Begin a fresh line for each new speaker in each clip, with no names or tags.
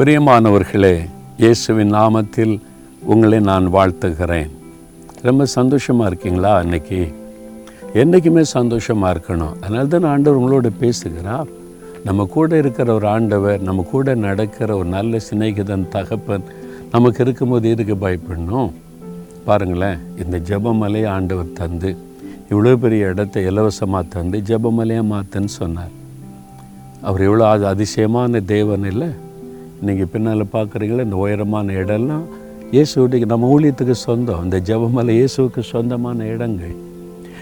பிரியமானவர்களே இயேசுவின் நாமத்தில் உங்களை நான் வாழ்த்துகிறேன். ரொம்ப சந்தோஷமாக இருக்கீங்களா அன்னைக்கு? என்றைக்குமே சந்தோஷமாக இருக்கணும். அதனால தான் ஆண்டவர் உங்களோட பேசுகிறார். நம்ம கூட இருக்கிற ஒரு ஆண்டவர் நம்ம கூட நடக்கிற ஒரு நல்ல சிநேகிதன் தகப்பன் நமக்கு இருக்கும்போது எதுக்கு பயப்படணும்? பாருங்களேன் இந்த ஜெபமலையை ஆண்டவர் தந்து இவ்வளோ பெரிய இடத்தை இலவசமாக தந்து ஜெபமலையாக மாற்றுன்னு சொன்னார். அவர் எவ்வளோ அது அதிசயமான தேவன் இல்லை? நீங்கள் பின்னால் பார்க்குறீங்களா? இந்த உயரமான இடம்லாம் இயேசுடைய நம்ம ஊழியத்துக்கு சொந்தம். இந்த ஜெபமலை இயேசுவுக்கு சொந்தமான இடங்கள்.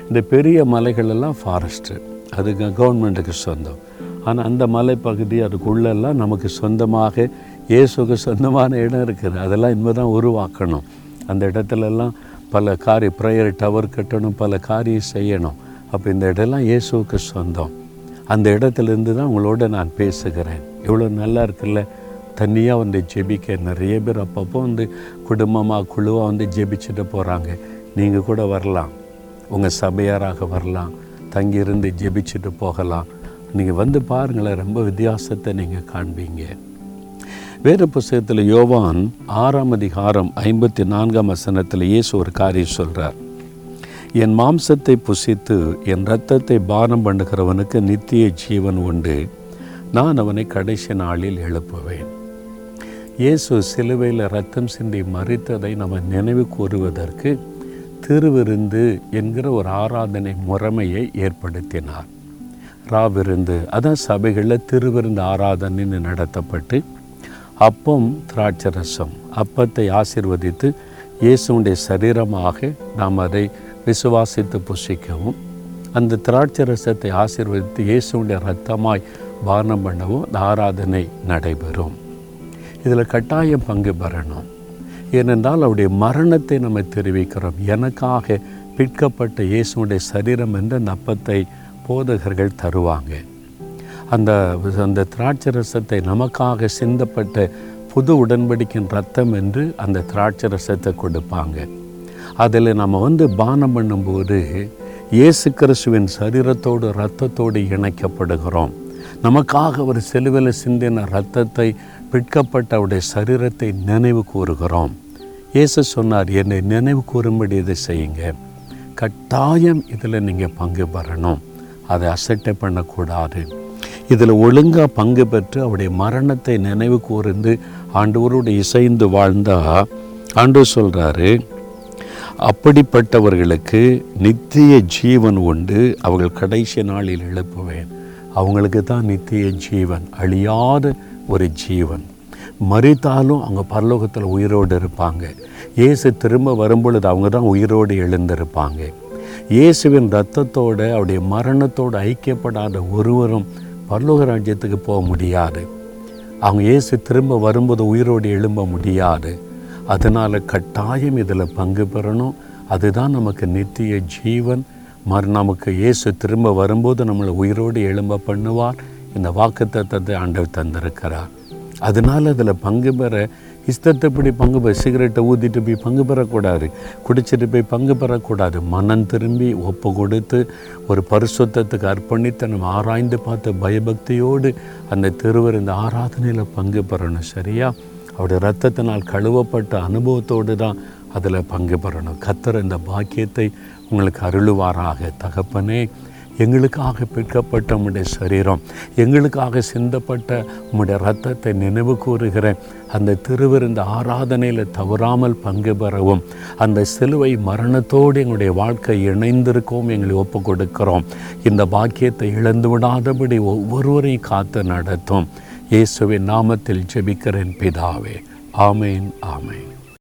இந்த பெரிய மலைகள் எல்லாம் ஃபாரஸ்ட்டு அது கவர்மெண்ட்டுக்கு சொந்தம். ஆனால் அந்த மலைப்பகுதி அதுக்குள்ளெல்லாம் நமக்கு சொந்தமாக இயேசுக்கு சொந்தமான இடம் இருக்குது. அதெல்லாம் இனிமேல் தான் உருவாக்கணும். அந்த இடத்துலலாம் பல காரிய ப்ரேயர் டவர் கட்டணும் பல காரியம் செய்யணும். அப்போ இந்த இடம்லாம் இயேசுவுக்கு சொந்தம். அந்த இடத்துலேருந்து தான் உங்களோட நான் பேசுகிறேன். எவ்வளோ நல்லா இருக்குல்ல? தனியாக வந்து ஜெபிக்க நிறைய பேர் அப்பப்போ வந்து குடும்பமாக குழுவாக வந்து ஜெபிச்சுட்டு போகிறாங்க நீங்கள் கூட வரலாம். உங்கள் சபையாராக வரலாம். தங்கியிருந்து ஜெபிச்சுட்டு போகலாம். நீங்கள் வந்து பாருங்களேன் ரொம்ப வித்தியாசத்தை நீங்கள் காண்பீங்க. வேறு புஸ்தகத்தில் யோவான் ஆறாம் அதிகாரம் ஐம்பத்தி நான்காம் வசனத்தில் இயேசு ஒரு காரியம் சொல்கிறார் என் மாம்சத்தை புசித்து என் இரத்தத்தை பானம் பண்ணுகிறவனுக்கு நித்திய ஜீவன் உண்டு. நான் அவனை கடைசி நாளில் எழுப்புவேன். இயேசு சிலுவையில் ரத்தம் சிந்தி மறித்ததை நம்ம நினைவு கூறுவதற்கு திருவிருந்து என்கிற ஒரு ஆராதனை முறைமையை ஏற்படுத்தினார். ராவிருந்து அதான் சபைகளில் திருவிருந்து ஆராதனைன்னு நடத்தப்பட்டு அப்பம் திராட்சரசம் அப்பத்தை ஆசிர்வதித்து இயேசுடைய சரீரமாக நாம் அதை விசுவாசித்து புஷிக்கவும் அந்த திராட்சை ரசத்தை ஆசீர்வதித்து இயேசுடைய ரத்தமாய் பானம் பண்ணவும் இந்த ஆராதனை நடைபெறும். இதில் கட்டாயம் பங்கு பெறணும். ஏனென்றால் அவருடைய மரணத்தை நம்ம தெரிவிக்கிறோம். எனக்காக பிற்கப்பட்ட இயேசுடைய சரீரம் என்ற நப்பத்தை போதகர்கள் தருவாங்க. அந்த அந்த திராட்சை ரசத்தை நமக்காக சிந்தப்பட்ட புது உடன்படிக்கின் ரத்தம் என்று அந்த திராட்சை ரசத்தை கொடுப்பாங்க. அதில் நம்ம வந்து பானம் பண்ணும்போது இயேசு கிறிஸ்துவின் சரீரத்தோடு இரத்தத்தோடு இணைக்கப்படுகிறோம். நமக்காக ஒரு செலுவில் சிந்தின ரத்தத்தை பிற்கப்பட்ட அவருடைய சரீரத்தை நினைவு கூறுகிறோம். இயேசு சொன்னார் என்னை நினைவு கூறும்படி இதை செய்யுங்க. கட்டாயம் இதில் நீங்கள் பங்கு பெறணும். அதை அசட்டை பண்ணக்கூடாது. இதில் ஒழுங்காக பங்கு பெற்று அவருடைய மரணத்தை நினைவு கூர்ந்து ஆண்டவரோடு இசைந்து வாழ்ந்தா ஆண்டு சொல்கிறாரு அப்படிப்பட்டவர்களுக்கு நித்திய ஜீவன் உண்டு. அவர்கள் கடைசி நாளில் எழுப்புவேன். அவங்களுக்கு தான் நித்திய ஜீவன் அழியாத ஒரு ஜீவன். மறித்தாலும் அவங்க பரலோகத்தில் உயிரோடு இருப்பாங்க. இயேசு திரும்ப வரும்பொழுது அவங்க தான் உயிரோடு எழுந்திருப்பாங்க. இயேசுவின் ரத்தத்தோடு அவருடைய மரணத்தோடு ஐக்கியப்படாத ஒருவரும் பரலோக ராஜ்யத்துக்கு போக முடியாது. அவங்க இயேசு திரும்ப வரும்போது உயிரோடு எழும்ப முடியாது. அதனால் கட்டாயம் இதில் பங்கு பெறணும். அதுதான் நமக்கு நித்திய ஜீவன் மறு நமக்கு இயேசு திரும்ப வரும்போது நம்மளை உயிரோடு எழும்ப பண்ணுவார். இந்த வாக்கு தத்தத்தை ஆண்டவர் தந்திருக்கிறார். அதனால் அதில் பங்கு பெற இஷ்டத்தைப்படி பங்கு பெற சிகரெட்டை ஊற்றிட்டு போய் பங்கு பெறக்கூடாது. குடிச்சிட்டு போய் பங்கு பெறக்கூடாது. மனம் திரும்பி ஒப்பு கொடுத்து ஒரு பரிசுத்தத்துக்கு அர்ப்பணித்து நம்ம ஆராய்ந்து பார்த்து பயபக்தியோடு அந்த திருவர் இந்த ஆராதனையில் பங்கு பெறணும் சரியா? அவருடைய ரத்தத்தினால் கழுவப்பட்ட அனுபவத்தோடு தான் அதில் பங்கு பெறணும். கத்தர் இந்த பாக்கியத்தை உங்களுக்கு அருளுவாராக. தகப்பனே எங்களுக்காக பிற்கப்பட்ட உம்முடைய சரீரம் எங்களுக்காக சிந்தப்பட்ட உம்முடைய ரத்தத்தை நினைவு கூறுகிற அந்த திருவிருந்த ஆராதனையில் தவறாமல் பங்கு பெறவும் அந்த சிலுவை மரணத்தோடு எங்களுடைய வாழ்க்கை இணைந்திருக்கவும் எங்களை ஒப்பு கொடுக்கிறோம் இந்த பாக்கியத்தை இழந்து விடாதபடி ஒவ்வொருவரையும் காத்து நடத்தும். இயேசுவின் நாமத்தில் ஜெபிக்கிறேன் பிதாவே. ஆமேன் ஆமேன்.